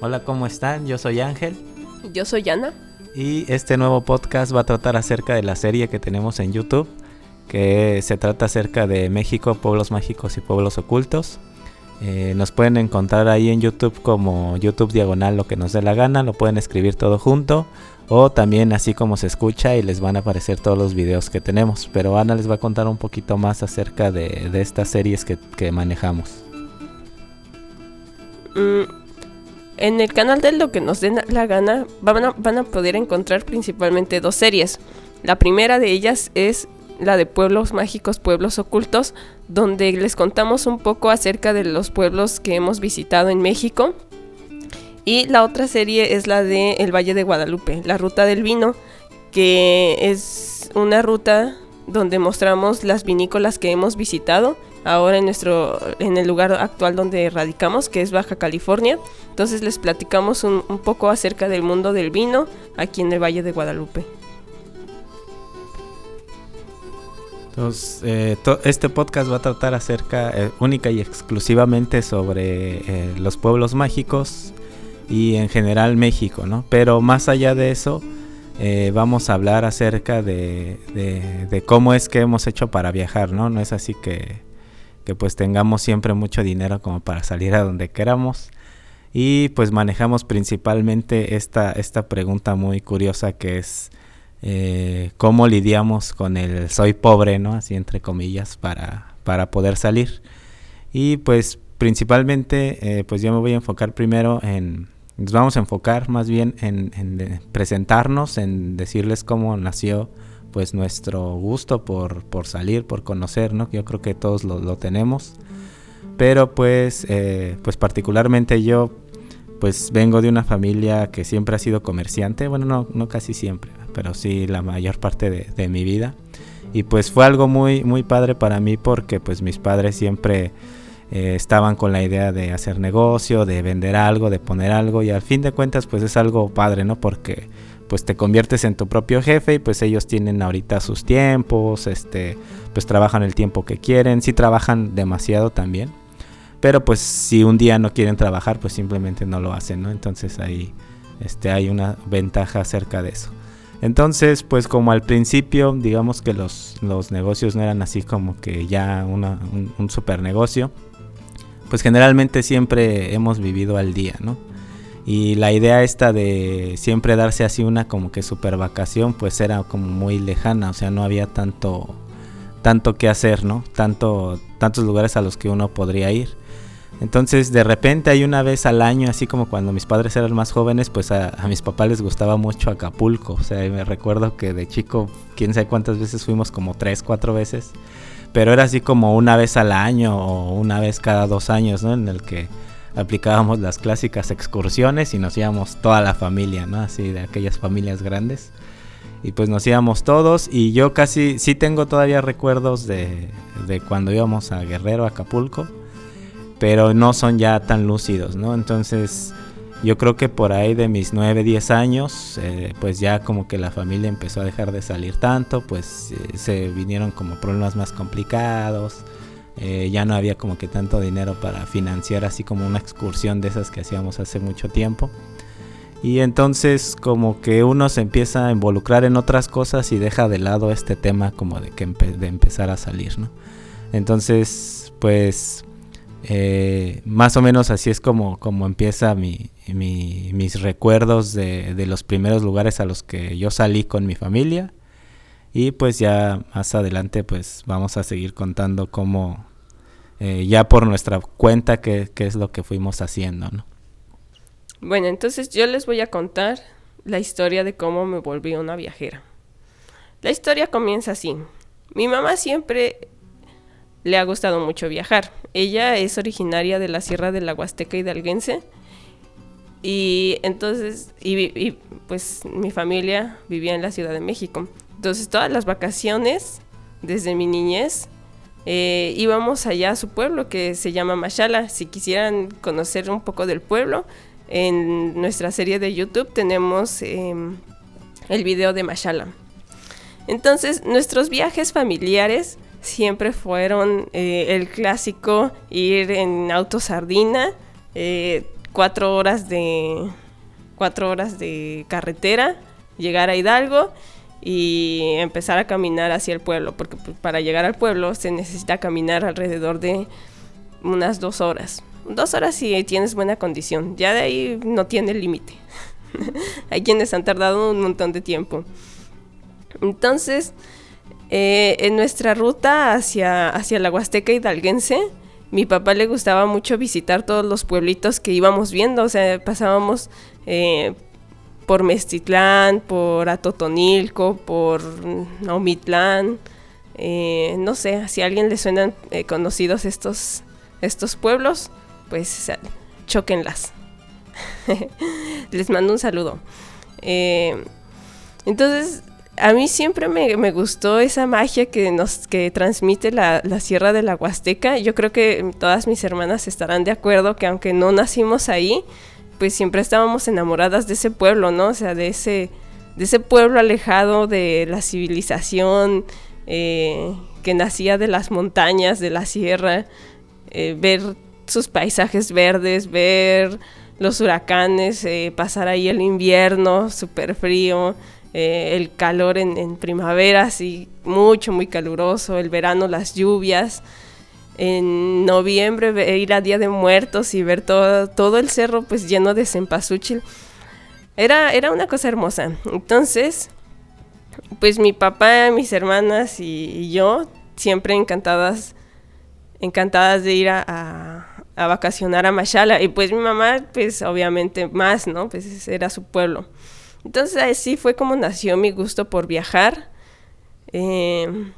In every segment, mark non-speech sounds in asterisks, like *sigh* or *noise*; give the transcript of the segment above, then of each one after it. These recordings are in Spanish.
Hola, ¿cómo están? Yo soy Ángel. Yo soy Ana. Y este nuevo podcast va a tratar acerca de la serie que tenemos en YouTube, que se trata acerca de México, pueblos mágicos y pueblos ocultos. Eh, nos pueden encontrar ahí en YouTube como YouTube Diagonal lo que nos dé la gana, lo pueden escribir todo junto o también así como se escucha y les van a aparecer todos los videos que tenemos. Pero Ana les va a contar un poquito más acerca de, estas series que, manejamos. Mm, en el canal de Lo que nos dé la gana van a, van a poder encontrar principalmente dos series. La primera de ellas es la de Pueblos Mágicos, Pueblos Ocultos, donde les contamos un poco acerca de los pueblos que hemos visitado en México. Y la otra serie es la de El Valle de Guadalupe, la Ruta del Vino, que es una ruta donde mostramos las vinícolas que hemos visitado ahora en nuestro en el lugar actual donde radicamos que es Baja California entonces les platicamos un, poco acerca del mundo del vino aquí en el Valle de Guadalupe Entonces, eh, este podcast va a tratar acerca eh, única y exclusivamente sobre eh, los pueblos mágicos y en general México, ¿no? Pero más allá de eso, vamos a hablar acerca de, cómo es que hemos hecho para viajar, ¿no? No es así que, que pues tengamos siempre mucho dinero como para salir a donde queramos. Y pues manejamos principalmente esta, esta pregunta muy curiosa que es eh, cómo lidiamos con el soy pobre, ¿no? Así entre comillas, para, para poder salir. Y pues principalmente, eh, pues yo me voy a enfocar primero en, nos vamos a enfocar más bien en, presentarnos, en decirles cómo nació pues nuestro gusto por, por salir, por conocer, ¿no? Yo creo que todos lo, tenemos. Pero pues, eh, pues particularmente yo pues vengo de una familia que siempre ha sido comerciante, bueno, no, no casi siempre, pero sí la mayor parte de, mi vida. Y pues fue algo muy, muy padre para mí porque pues mis padres siempre eh, estaban con la idea de hacer negocio, de vender algo, de poner algo y al fin de cuentas pues es algo padre, ¿no? Porque pues te conviertes en tu propio jefe y pues ellos tienen ahorita sus tiempos, este, pues trabajan el tiempo que quieren, sí trabajan demasiado también pero pues si un día no quieren trabajar, pues simplemente no lo hacen, ¿no? Entonces ahí este, hay una ventaja acerca de eso. Entonces, pues como al principio, digamos que los, los negocios no eran así como que ya un, un, super negocio, pues generalmente siempre hemos vivido al día, ¿no? Y la idea esta de siempre darse así una como que super vacación, pues era como muy lejana, o sea, no había tanto, tanto que hacer, ¿no? Tanto, tantos lugares a los que uno podría ir. Entonces de repente hay una vez al año, así como cuando mis padres eran más jóvenes, pues a, mis papás les gustaba mucho Acapulco. O sea, me recuerdo que de chico, quién sabe cuántas veces fuimos, como tres, cuatro veces. Pero era así como una vez al año o una vez cada dos años, ¿no? En el que aplicábamos las clásicas excursiones y nos íbamos toda la familia, ¿no? Así de aquellas familias grandes. Y pues nos íbamos todos y yo casi, sí tengo todavía recuerdos de, de cuando íbamos a Guerrero, Acapulco pero no son ya tan lúcidos, ¿no? Entonces yo creo que por ahí de mis 9, 10 años, eh, pues ya como que la familia empezó a dejar de salir tanto, pues eh, se vinieron como problemas más complicados, eh, ya no había como que tanto dinero para financiar así como una excursión de esas que hacíamos hace mucho tiempo. Y entonces como que uno se empieza a involucrar en otras cosas y deja de lado este tema como de, que de empezar a salir, ¿no? Entonces, pues eh, más o menos así es como, como empieza mi, mis recuerdos de, los primeros lugares a los que yo salí con mi familia. Y pues ya más adelante pues vamos a seguir contando cómo, eh, ya por nuestra cuenta, qué, qué, es lo que fuimos haciendo, ¿no? Bueno, entonces yo les voy a contar la historia de cómo me volví una viajera. La historia comienza así. Mi mamá siempre le ha gustado mucho viajar. Ella es originaria de la Sierra de la Huasteca Hidalguense. Y entonces, y, pues mi familia vivía en la Ciudad de México. Entonces todas las vacaciones, desde mi niñez, eh, íbamos allá a su pueblo que se llama Machala. Si quisieran conocer un poco del pueblo, en nuestra serie de YouTube tenemos em, el video de Machala. Entonces nuestros viajes familiares siempre fueron eh, el clásico ir en auto sardina, eh, cuatro horas de cuatro horas de carretera, llegar a Hidalgo y empezar a caminar hacia el pueblo, porque pues, para llegar al pueblo se necesita caminar alrededor de unas dos horas. Dos horas si tienes buena condición, ya de ahí no tiene límite. *laughs* Hay quienes han tardado un montón de tiempo. Entonces, eh, en nuestra ruta hacia, hacia la Huasteca hidalguense, mi papá le gustaba mucho visitar todos los pueblitos que íbamos viendo, o sea, pasábamos eh, por Mestitlán, por Atotonilco, por Omitlán, eh, no sé, si a alguien le suenan conocidos estos, estos pueblos, pues choquenlas. *laughs* Les mando un saludo. entonces, a mí siempre me, gustó esa magia que nos que transmite la, Sierra de la Huasteca. Yo creo que todas mis hermanas estarán de acuerdo que aunque no nacimos ahí, pues siempre estábamos enamoradas de ese pueblo, ¿no? O sea, de ese, de ese pueblo alejado de la civilización, eh, que nacía de las montañas, de la sierra, eh, ver sus paisajes verdes, ver los huracanes, eh, pasar ahí el invierno súper frío eh, el calor en, primavera, así mucho, muy caluroso, el verano las lluvias, en noviembre ir a Día de Muertos y ver todo, todo el cerro pues lleno de cempasúchil. Era, era una cosa hermosa. Entonces, pues mi papá, mis hermanas y, yo siempre encantadas, encantadas de ir a, a, vacacionar a Machala. Y pues mi mamá, pues obviamente más, ¿no? Pues era su pueblo. Entonces así fue como nació mi gusto por viajar. Em,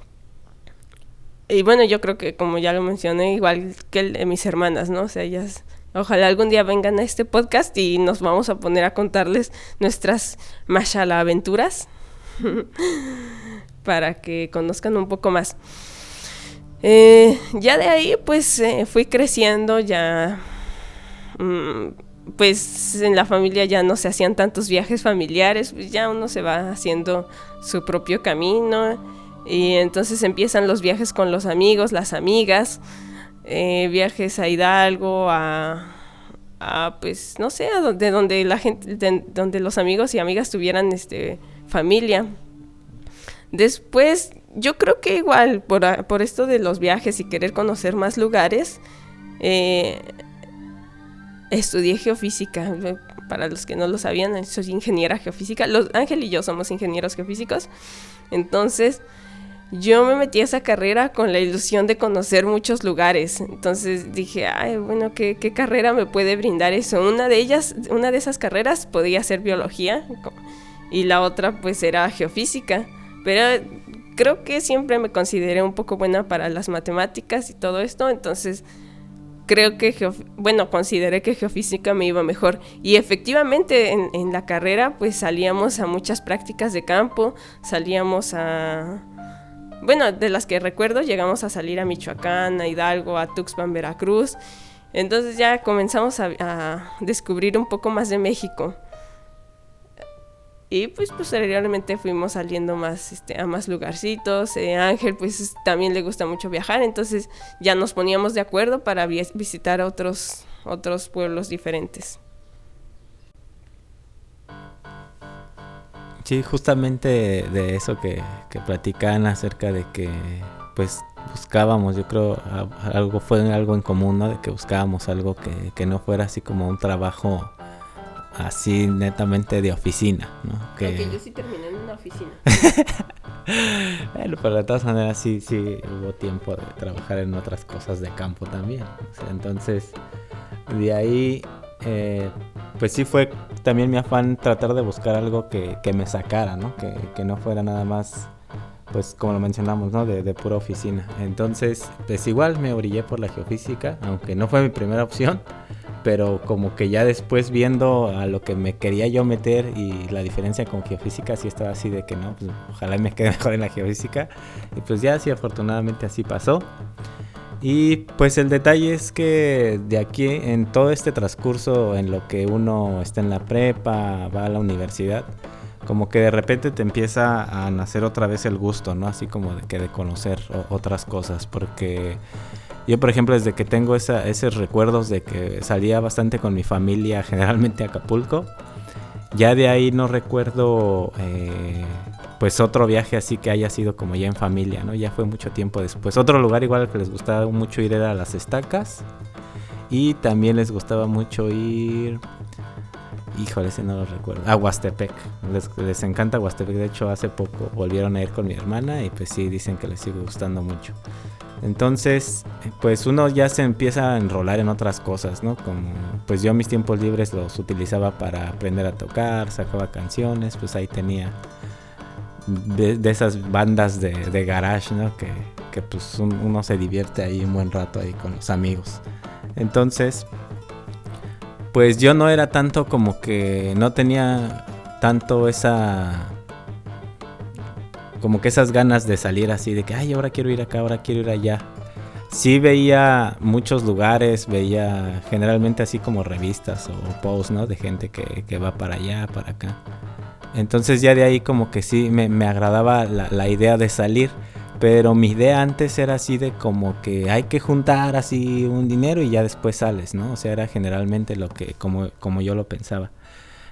y bueno, yo creo que como ya lo mencioné, igual que el de mis hermanas, ¿no? O sea, ellas ojalá algún día vengan a este podcast y nos vamos a poner a contarles nuestras mashala aventuras *laughs* para que conozcan un poco más. Eh, ya de ahí pues eh, fui creciendo ya... Mm, pues en la familia ya no se hacían tantos viajes familiares, pues ya uno se va haciendo su propio camino y entonces empiezan los viajes con los amigos, las amigas, eh, viajes a Hidalgo, a, pues no sé, a donde, donde la gente, donde los amigos y amigas tuvieran este familia. Después, yo creo que igual por, por esto de los viajes y querer conocer más lugares, eh, estudié geofísica. Para los que no lo sabían, soy ingeniera geofísica. Los, Ángel y yo somos ingenieros geofísicos. Entonces, yo me metí a esa carrera con la ilusión de conocer muchos lugares. Entonces dije, ay, bueno, ¿qué, ¿qué, carrera me puede brindar eso? Una de ellas, una de esas carreras podía ser biología y la otra pues era geofísica. Pero creo que siempre me consideré un poco buena para las matemáticas y todo esto. Entonces creo que, bueno, consideré que geofísica me iba mejor. Y efectivamente en, la carrera pues salíamos a muchas prácticas de campo, salíamos a... Bueno, de las que recuerdo llegamos a salir a Michoacán, a Hidalgo, a Tuxpan, Veracruz. Entonces ya comenzamos a descubrir un poco más de México. Y pues posteriormente fuimos saliendo más este, a más lugarcitos. Eh, Ángel pues también le gusta mucho viajar, entonces ya nos poníamos de acuerdo para visitar otros, otros pueblos diferentes. Sí, justamente de eso que, que platican acerca de que pues buscábamos, yo creo, algo fue algo en común, ¿no? De que buscábamos algo que, que no fuera así como un trabajo así netamente de oficina, ¿no? Que yo sí terminé en una oficina. *laughs* bueno, pero de todas maneras sí, sí hubo tiempo de trabajar en otras cosas de campo también. entonces, de ahí, eh, pues sí fue también mi afán tratar de buscar algo que, me sacara, ¿no? Que, que, no fuera nada más, pues como lo mencionamos, ¿no? De, de pura oficina. Entonces, pues igual me orillé por la geofísica, aunque no fue mi primera opción pero como que ya después viendo a lo que me quería yo meter y la diferencia con geofísica, sí estaba así de que no, pues ojalá me quede *laughs* mejor en la geofísica. Y pues ya sí, afortunadamente así pasó. Y pues el detalle es que de aquí, en todo este transcurso, en lo que uno está en la prepa, va a la universidad, como que de repente te empieza a nacer otra vez el gusto, ¿no? Así como de que de conocer otras cosas, porque Yo, por ejemplo, desde que tengo esos recuerdos de que salía bastante con mi familia, *laughs* generalmente a Acapulco, ya de ahí no recuerdo eh, pues otro viaje así que haya sido como ya en familia, ¿no? Ya fue mucho tiempo después. Otro lugar igual que les gustaba mucho ir era las estacas. Y también les gustaba mucho ir... Híjole, ese no lo recuerdo. A Huastepec. Les, les encanta Huastepec. De hecho, hace poco volvieron a ir con mi hermana y pues sí, dicen que les sigue gustando mucho. Entonces, pues uno ya se empieza a enrolar en otras cosas, ¿no? Como, pues yo mis tiempos libres los utilizaba para aprender a tocar, sacaba canciones, pues ahí tenía de, esas bandas de, garage, ¿no? Que, pues uno se divierte ahí un buen rato ahí con los amigos. Entonces, pues yo no era tanto como que no tenía tanto esa como que esas ganas de salir así, de que, ay, ahora quiero ir acá, ahora quiero ir allá. Sí veía muchos lugares, veía generalmente así como revistas o posts, ¿no? De gente que, va para allá, para acá. Entonces ya de ahí como que sí me, agradaba la, idea de salir. Pero mi idea antes era así de como que hay que juntar así un dinero y ya después sales, ¿no? O sea, era generalmente lo que, como, como yo lo pensaba.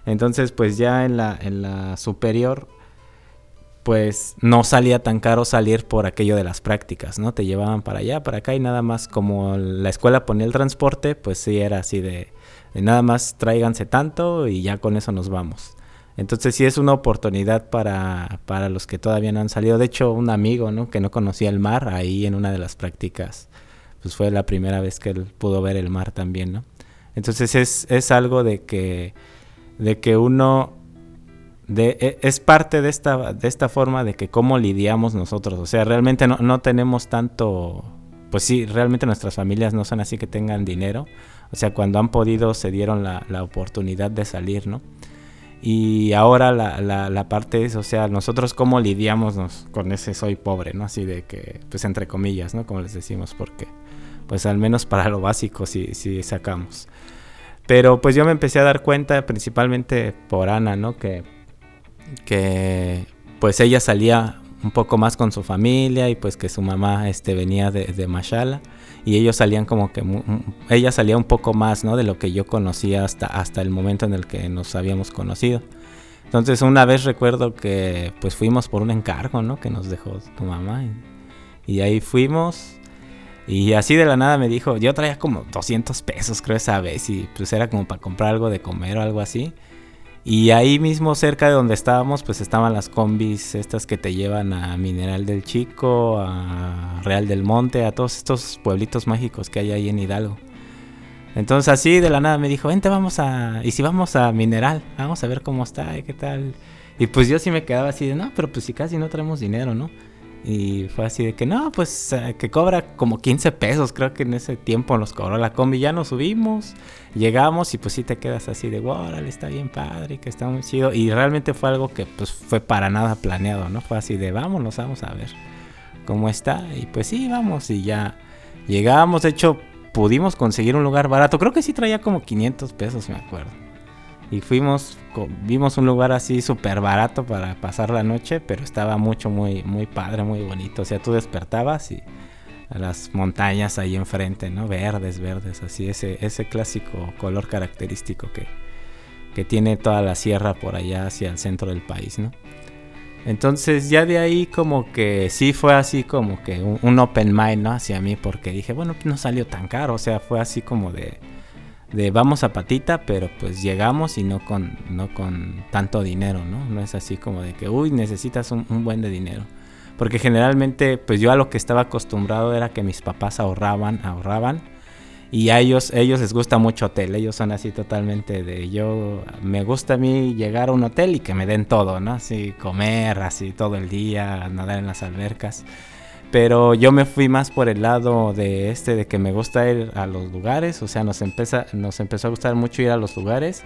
Entonces, pues ya en la, en la superior pues no salía tan caro salir por aquello de las prácticas, ¿no? Te llevaban para allá, para acá y nada más como la escuela ponía el transporte, pues sí era así de, nada más tráiganse tanto y ya con eso nos vamos. Entonces sí es una oportunidad para, para los que todavía no han salido. De hecho, un amigo, ¿no? Que no conocía el mar, ahí en una de las prácticas, pues fue la primera vez que él pudo ver el mar también, ¿no? Entonces es, es algo de que, de que uno e, es parte de esta, de esta forma de que cómo lidiamos nosotros. O sea, realmente no, tenemos tanto, pues sí, realmente nuestras familias no son así que tengan dinero. O sea, cuando han podido se dieron la, oportunidad de salir, ¿no? Y ahora la, la, parte es, o sea, nosotros cómo lidiamos con ese soy pobre, ¿no? Así de que, pues entre comillas, ¿no? Como les decimos, porque pues al menos para lo básico sí, sí sacamos. Pero pues yo me empecé a dar cuenta principalmente por Ana, ¿no? Que que pues ella salía un poco más con su familia y pues que su mamá este venía de, de Mashala y ellos salían como que ella salía un poco más no de lo que yo conocía hasta hasta el momento en el que nos habíamos conocido. Entonces una vez recuerdo que pues fuimos por un encargo no que nos dejó tu mamá y, y ahí fuimos. Y así de la nada me dijo yo traía como 200 pesos creo esa vez y pues era como para comprar algo de comer o algo así y ahí mismo cerca de donde estábamos, pues estaban las combis estas que te llevan a Mineral del Chico, a Real del Monte, a todos estos pueblitos mágicos que hay ahí en Hidalgo. Entonces así de la nada me dijo, vente, vamos a... Y si vamos a Mineral, vamos a ver cómo está y qué tal. Y pues yo sí me quedaba así de, no, pero pues si casi no traemos dinero, ¿no? Y fue así de que no, pues eh, que cobra como 15 pesos, creo que en ese tiempo nos cobró la combi, ya nos subimos, llegamos y pues sí te quedas así de, wow, está bien padre, que está muy chido. Y realmente fue algo que pues fue para nada planeado, ¿no? Fue así de, vámonos, vamos a ver cómo está. Y pues sí, vamos y ya llegamos, de hecho pudimos conseguir un lugar barato, creo que sí traía como 500 pesos, me acuerdo. Y fuimos, vimos un lugar así súper barato para pasar la noche, pero estaba mucho, muy, muy padre, muy bonito. O sea, tú despertabas y las montañas ahí enfrente, ¿no? Verdes, verdes, así, ese, ese clásico color característico que, que tiene toda la sierra por allá hacia el centro del país, ¿no? Entonces ya de ahí como que sí fue así como que un, un open mind, ¿no? Hacia mí, porque dije, bueno, no salió tan caro, o sea, fue así como de de vamos a patita, pero pues llegamos y no con, no con tanto dinero, ¿no? No es así como de que, uy, necesitas un, buen de dinero. Porque generalmente, pues yo a lo que estaba acostumbrado era que mis papás ahorraban, ahorraban. Y a ellos, ellos les gusta mucho hotel. Ellos son así totalmente de yo, me gusta a mí llegar a un hotel y que me den todo, ¿no? Así comer, así todo el día, nadar en las albercas. Pero yo me fui más por el lado de este, de que me gusta ir a los lugares. O sea, nos, empieza, nos empezó a gustar mucho ir a los lugares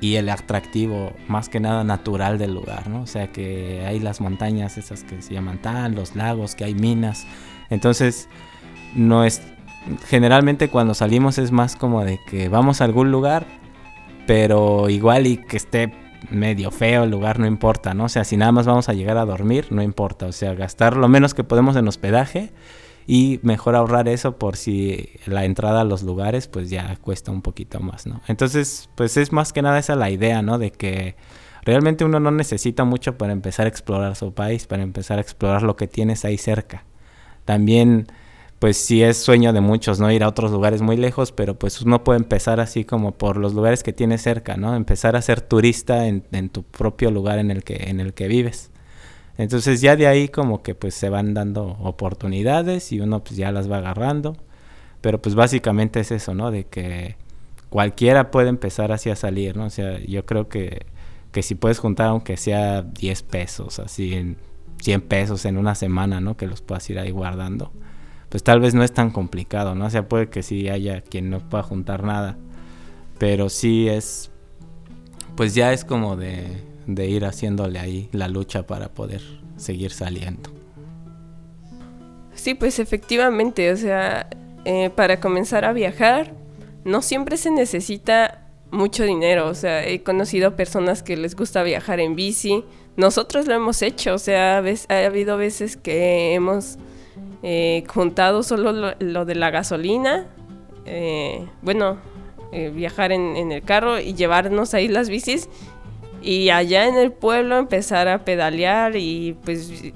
y el atractivo, más que nada natural del lugar, ¿no? O sea, que hay las montañas esas que se llaman tal, los lagos, que hay minas. Entonces, no es. Generalmente cuando salimos es más como de que vamos a algún lugar, pero igual y que esté medio feo el lugar, no importa, ¿no? O sea, si nada más vamos a llegar a dormir, no importa. O sea, gastar lo menos que podemos en hospedaje y mejor ahorrar eso por si la entrada a los lugares pues ya cuesta un poquito más, ¿no? Entonces, pues es más que nada esa la idea, ¿no? De que realmente uno no necesita mucho para empezar a explorar su país, para empezar a explorar lo que tienes ahí cerca. También, pues sí es sueño de muchos, ¿no? Ir a otros lugares muy lejos, pero pues uno puede empezar así como por los lugares que tienes cerca, ¿no? Empezar a ser turista en, en tu propio lugar en el que, en el que vives. Entonces ya de ahí como que pues se van dando oportunidades y uno pues ya las va agarrando. Pero pues básicamente es eso, ¿no? De que cualquiera puede empezar así a salir, ¿no? O sea, yo creo que, que si puedes juntar aunque sea 10 pesos, así en 100 pesos en una semana, ¿no? Que los puedas ir ahí guardando. Pues tal vez no es tan complicado, ¿no? O sea, puede que sí haya quien no pueda juntar nada. Pero sí es, pues ya es como de, ir haciéndole ahí la lucha para poder seguir saliendo. Sí, pues efectivamente, o sea, eh, para comenzar a viajar no siempre se necesita mucho dinero, o sea, he conocido personas que les gusta viajar en bici, nosotros lo hemos hecho, o sea, ha habido veces que hemos eh, juntado solo lo, de la gasolina, eh, bueno, viajar en, en el carro y llevarnos ahí las bicis y allá en el pueblo empezar a pedalear y pues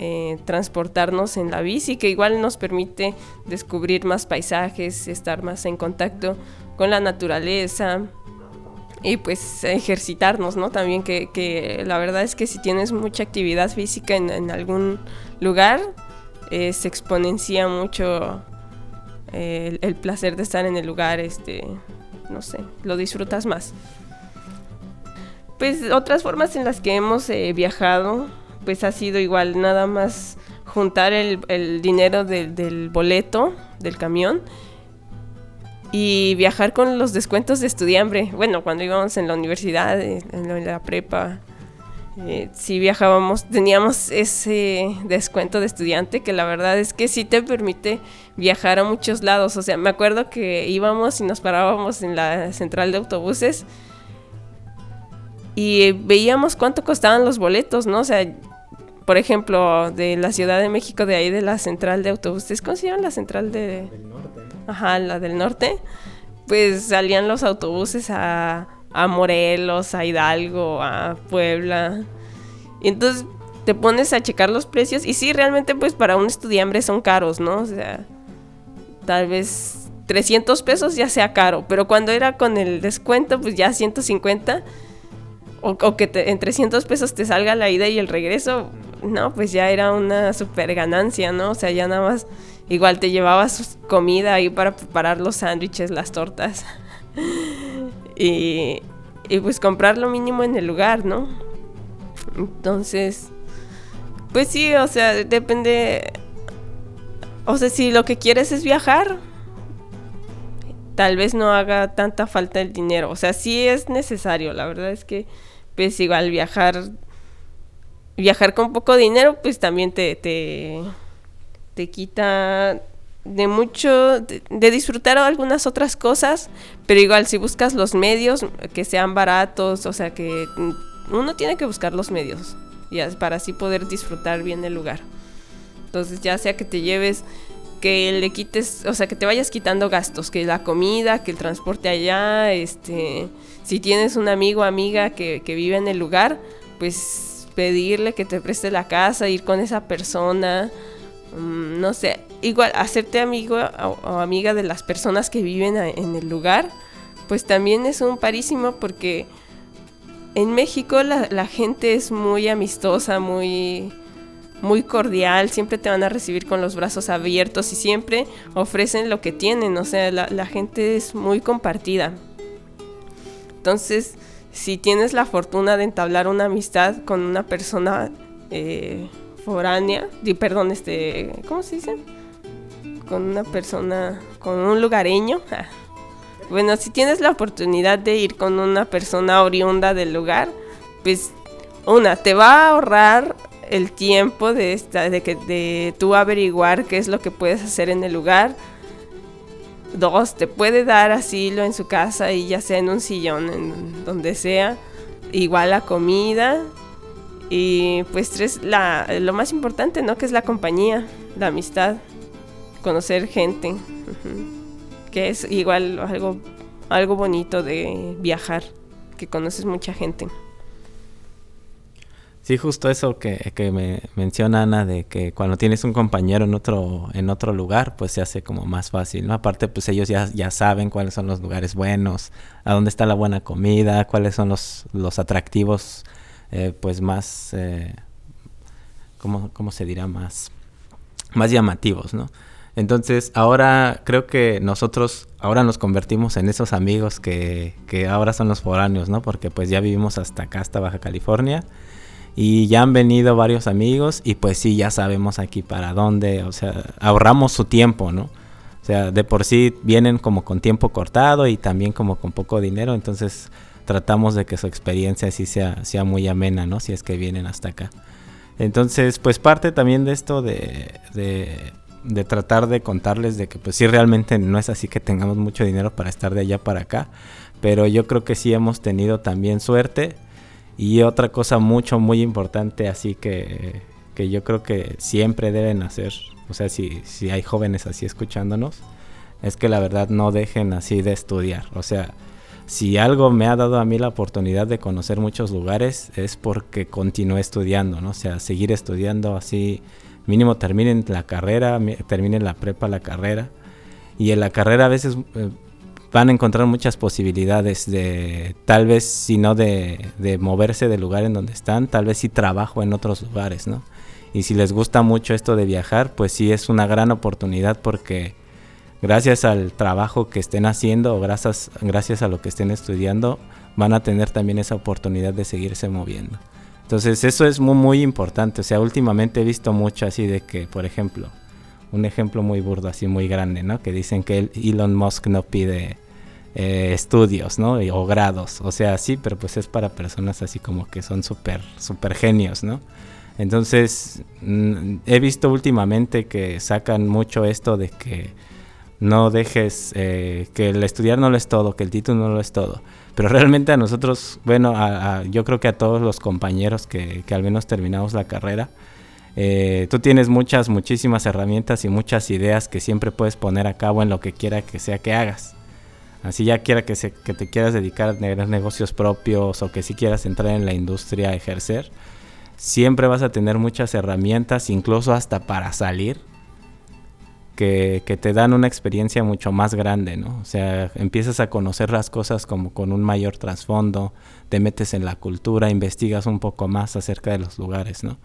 eh, transportarnos en la bici, que igual nos permite descubrir más paisajes, estar más en contacto con la naturaleza y pues ejercitarnos, ¿no? También que, la verdad es que si tienes mucha actividad física en, algún lugar, eh, se exponencia mucho eh, el, el, placer de estar en el lugar, este, no sé, lo disfrutas más. Pues otras formas en las que hemos eh, viajado, pues ha sido igual, nada más juntar el, dinero del boleto del camión y viajar con los descuentos de estudiambre. Bueno, cuando íbamos en la universidad, en la prepa, eh, si viajábamos, teníamos ese descuento de estudiante que la verdad es que sí te permite viajar a muchos lados. O sea, me acuerdo que íbamos y nos parábamos en la central de autobuses y veíamos cuánto costaban los boletos, ¿no? O sea, por ejemplo, de la Ciudad de México, de ahí de la central de autobuses, ¿cómo se llama la central de...? Del norte. Ajá, la del norte. Pues salían los autobuses a, a Morelos, a Hidalgo, a Puebla. Y entonces te pones a checar los precios y sí, realmente pues para un estudiante son caros, ¿no? O sea, tal vez 300 pesos ya sea caro, pero cuando era con el descuento pues ya 150 o, que en 300 pesos te salga la ida y el regreso, no, pues ya era una super ganancia, ¿no? O sea, ya nada más igual te llevabas comida ahí para preparar los sándwiches, las tortas. Y, y pues comprar lo mínimo en el lugar, ¿no? Entonces, pues sí, o sea, depende. O sea, si lo que quieres es viajar, tal vez no haga tanta falta el dinero. O sea, sí es necesario. La verdad es que pues igual viajar, viajar con poco dinero, pues también te, te, te quita de mucho, de, disfrutar algunas otras cosas, pero igual si buscas los medios que sean baratos, o sea que uno tiene que buscar los medios ya, para así poder disfrutar bien el lugar. Entonces ya sea que te lleves, que le quites, o sea que te vayas quitando gastos, que la comida, que el transporte allá, este si tienes un amigo o amiga que, vive en el lugar, pues pedirle que te preste la casa, ir con esa persona, mm, no sé, igual hacerte amigo o, amiga de las personas que viven en el lugar, pues también es un parísimo porque en México la, la gente es muy amistosa, muy muy cordial, siempre te van a recibir con los brazos abiertos y siempre ofrecen lo que tienen, o sea, la, la gente es muy compartida. Entonces, si tienes la fortuna de entablar una amistad con una persona eh, foránea, perdón, este, ¿cómo se dice? Con una persona, con un lugareño. Bueno, si tienes la oportunidad de ir con una persona oriunda del lugar, pues una, te va a ahorrar el tiempo de, esta, de, que, de tú averiguar qué es lo que puedes hacer en el lugar Dos, te puede dar asilo en su casa y ya sea en un sillón, en donde sea. Igual la comida. Y pues tres, la, lo más importante, ¿no? Que es la compañía. la amistad, conocer gente, que es igual algo, algo bonito de viajar, que conoces mucha gente. Sí, justo eso que, que, me menciona Ana, de que cuando tienes un compañero en otro, en otro lugar, pues se hace como más fácil, ¿no? Aparte, pues ellos ya, ya saben cuáles son los lugares buenos, a dónde está la buena comida, cuáles son los, los atractivos, eh, pues más, eh, ¿cómo, ¿cómo, se dirá? Más, más llamativos, ¿no? Entonces, ahora creo que nosotros, ahora nos convertimos en esos amigos que, que ahora son los foráneos, ¿no? Porque pues ya vivimos hasta acá, hasta Baja California y ya han venido varios amigos y pues sí, ya sabemos aquí para dónde, o sea, ahorramos su tiempo, ¿no? O sea, de por sí vienen como con tiempo cortado y también como con poco dinero, entonces tratamos de que su experiencia sí sea, sea muy amena, ¿no? Si es que vienen hasta acá. Entonces, pues parte también de esto de, de, de tratar de contarles de que pues sí realmente no es así que tengamos mucho dinero para estar de allá para acá, pero yo creo que sí hemos tenido también suerte y otra cosa mucho, muy importante, así que, que yo creo que siempre deben hacer, o sea, si, si hay jóvenes así escuchándonos, es que la verdad no dejen así de estudiar. O sea, si algo me ha dado a mí la oportunidad de conocer muchos lugares es porque continué estudiando, ¿no? O sea, seguir estudiando así, mínimo terminen la carrera, terminen la prepa, la carrera. Y en la carrera a veces eh, van a encontrar muchas posibilidades de, tal vez, si no de, de, moverse del lugar en donde están, tal vez sí trabajo en otros lugares, ¿no? Y si les gusta mucho esto de viajar, pues sí es una gran oportunidad porque gracias al trabajo que estén haciendo o gracias, gracias a lo que estén estudiando, van a tener también esa oportunidad de seguirse moviendo. Entonces eso es muy, muy importante. O sea, últimamente he visto mucho así de que, por ejemplo, un ejemplo muy burdo, así muy grande, ¿no? Que dicen que Elon Musk no pide eh, estudios, ¿no? O grados. O sea, sí, pero pues es para personas así como que son súper, súper genios, ¿no? Entonces, mm, he visto últimamente que sacan mucho esto de que no dejes, eh, que el estudiar no lo es todo, que el título no lo es todo. Pero realmente a nosotros, bueno, yo creo que a todos los compañeros que, al menos terminamos la carrera, eh, tú tienes muchas, muchísimas herramientas y muchas ideas que siempre puedes poner a cabo en lo que quiera que sea que hagas. Así ya quiera que, se, que te quieras dedicar a tener negocios propios o que si quieras entrar en la industria a ejercer, siempre vas a tener muchas herramientas, incluso hasta para salir, que, que, te dan una experiencia mucho más grande, ¿no? O sea, empiezas a conocer las cosas como con un mayor trasfondo, te metes en la cultura, investigas un poco más acerca de los lugares, ¿no?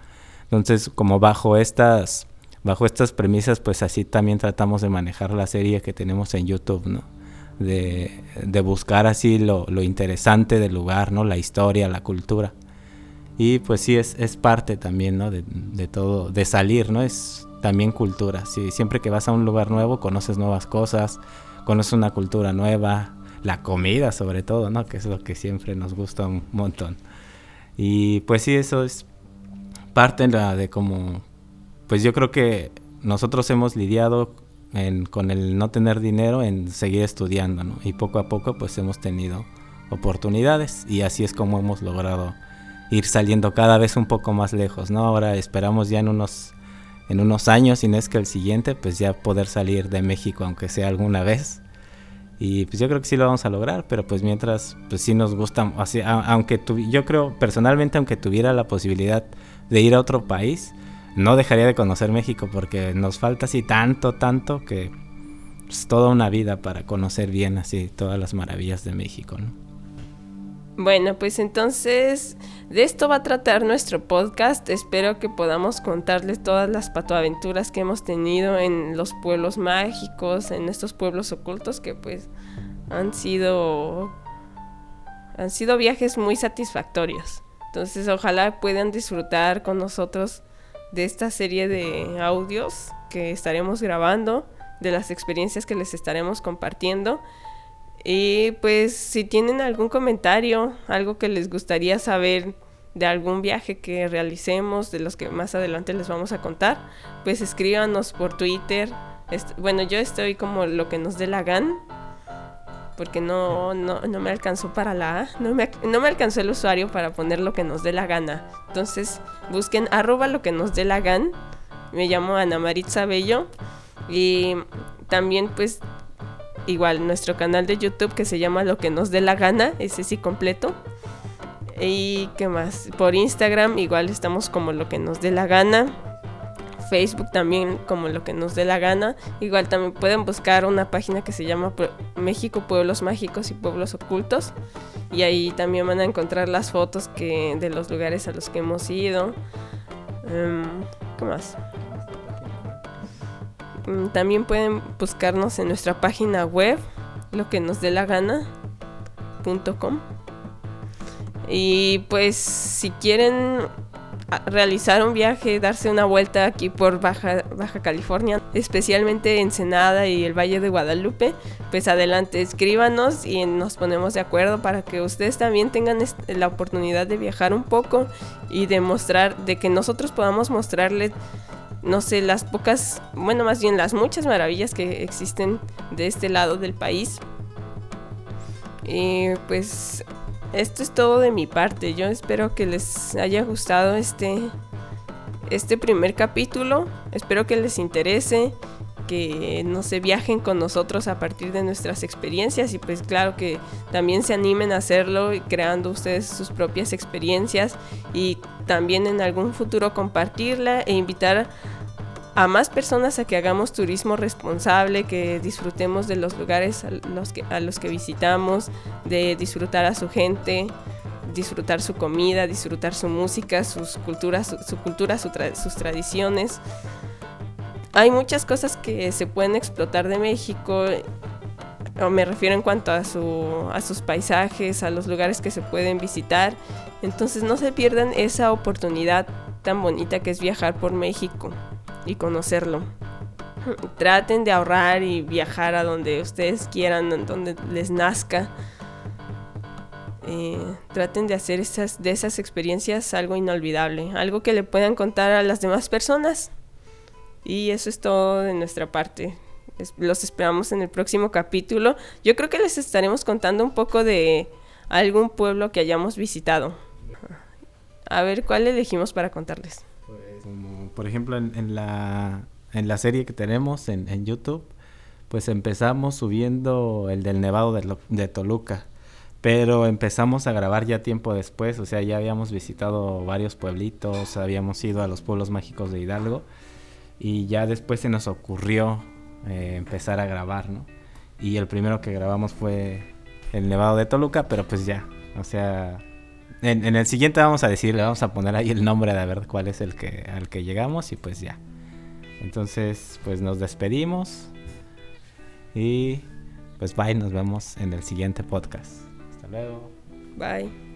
Entonces, como bajo estas, bajo estas premisas, pues así también tratamos de manejar la serie que tenemos en YouTube, ¿no? de, de buscar así lo, lo, interesante del lugar, ¿no? La historia, la cultura. Y pues sí, es, es parte también, ¿no? De, de, todo, de salir, ¿no? Es también cultura. Sí, siempre que vas a un lugar nuevo, conoces nuevas cosas, conoces una cultura nueva, la comida sobre todo, ¿no? Que es lo que siempre nos gusta un montón. Y pues sí, eso es parte de, la, de como, pues yo creo que nosotros hemos lidiado con el no tener dinero en seguir estudiando, ¿no? Y poco a poco pues hemos tenido oportunidades y así es como hemos logrado ir saliendo cada vez un poco más lejos, ¿no? Ahora esperamos ya en unos en unos años, y no es que el siguiente, pues ya poder salir de México, aunque sea alguna vez. Y pues yo creo que sí lo vamos a lograr, pero pues mientras, pues sí nos gusta, así, aunque yo creo personalmente, aunque tuviera la posibilidad de ir a otro país, no dejaría de conocer México porque nos falta así tanto, tanto que es toda una vida para conocer bien así todas las maravillas de México, ¿no? Bueno, pues entonces de esto va a tratar nuestro podcast. Espero que podamos contarles todas las patoaventuras que hemos tenido en los pueblos mágicos, en estos pueblos ocultos que pues han sido han sido viajes muy satisfactorios. Entonces, ojalá puedan disfrutar con nosotros de esta serie de audios que estaremos grabando, de las experiencias que les estaremos compartiendo. Y pues si tienen algún comentario, algo que les gustaría saber de algún viaje que realicemos, de los que más adelante les vamos a contar, pues escríbanos por Twitter. bueno, yo estoy como lo que nos dé la gan porque no, no, no, me alcanzó para la A, no me, no me alcanzó el usuario para poner lo que nos dé la gana. Entonces busquen arroba lo que nos dé la gana Me llamo Ana Maritza Bello y también pues igual nuestro canal de YouTube que se llama Lo que nos dé la gana, ese sí completo. Y qué más, por Instagram igual estamos como Lo que nos dé la gana. Facebook también como lo que nos dé la gana. Igual también pueden buscar una página que se llama México Pueblos Mágicos y Pueblos Ocultos. Y ahí también van a encontrar las fotos que, de los lugares a los que hemos ido. Em, ¿Qué más? Mm, también pueden buscarnos en nuestra página web, lo que nos dé la gana.com. Y pues si quieren realizar un viaje, darse una vuelta aquí por Baja, Baja California, especialmente Ensenada y el Valle de Guadalupe, pues adelante, escríbanos y nos ponemos de acuerdo para que ustedes también tengan la oportunidad de viajar un poco y demostrar, de que nosotros podamos mostrarles, no sé, las pocas, bueno, más bien las muchas maravillas que existen de este lado del país. Y pues esto es todo de mi parte. Yo espero que les haya gustado este, este primer capítulo. Espero que les interese, que no se viajen con nosotros a partir de nuestras experiencias y pues claro que también se animen a hacerlo creando ustedes sus propias experiencias y también en algún futuro compartirla e invitar a más personas a que hagamos turismo responsable, que disfrutemos de los lugares a los que, visitamos, de disfrutar a su gente, disfrutar su comida, disfrutar su música, sus culturas, su, cultura, sus tradiciones. Hay muchas cosas que se pueden explotar de México, me refiero en cuanto a, su, a sus paisajes, a los lugares que se pueden visitar. Entonces no se pierdan esa oportunidad tan bonita que es viajar por México y conocerlo. *laughs* Traten de ahorrar y viajar a donde ustedes quieran, donde les nazca. Eh, traten de hacer esas, de esas experiencias algo inolvidable, algo que le puedan contar a las demás personas. Y eso es todo de nuestra parte. Los esperamos en el próximo capítulo. Yo creo que les estaremos contando un poco de algún pueblo que hayamos visitado. A ver cuál elegimos para contarles por ejemplo en, la, en la serie que tenemos en, YouTube, pues empezamos subiendo el del Nevado de, Toluca, pero empezamos a grabar ya tiempo después, o sea, ya habíamos visitado varios pueblitos, habíamos ido a los pueblos mágicos de Hidalgo y ya después se nos ocurrió eh, empezar a grabar, ¿no? Y el primero que grabamos fue el Nevado de Toluca, pero pues ya, o sea, en, el siguiente vamos a decir, le vamos a poner ahí el nombre de a ver cuál es el que al que llegamos y pues ya. Entonces, pues nos despedimos y pues bye, nos vemos en el siguiente podcast. Hasta luego. Bye.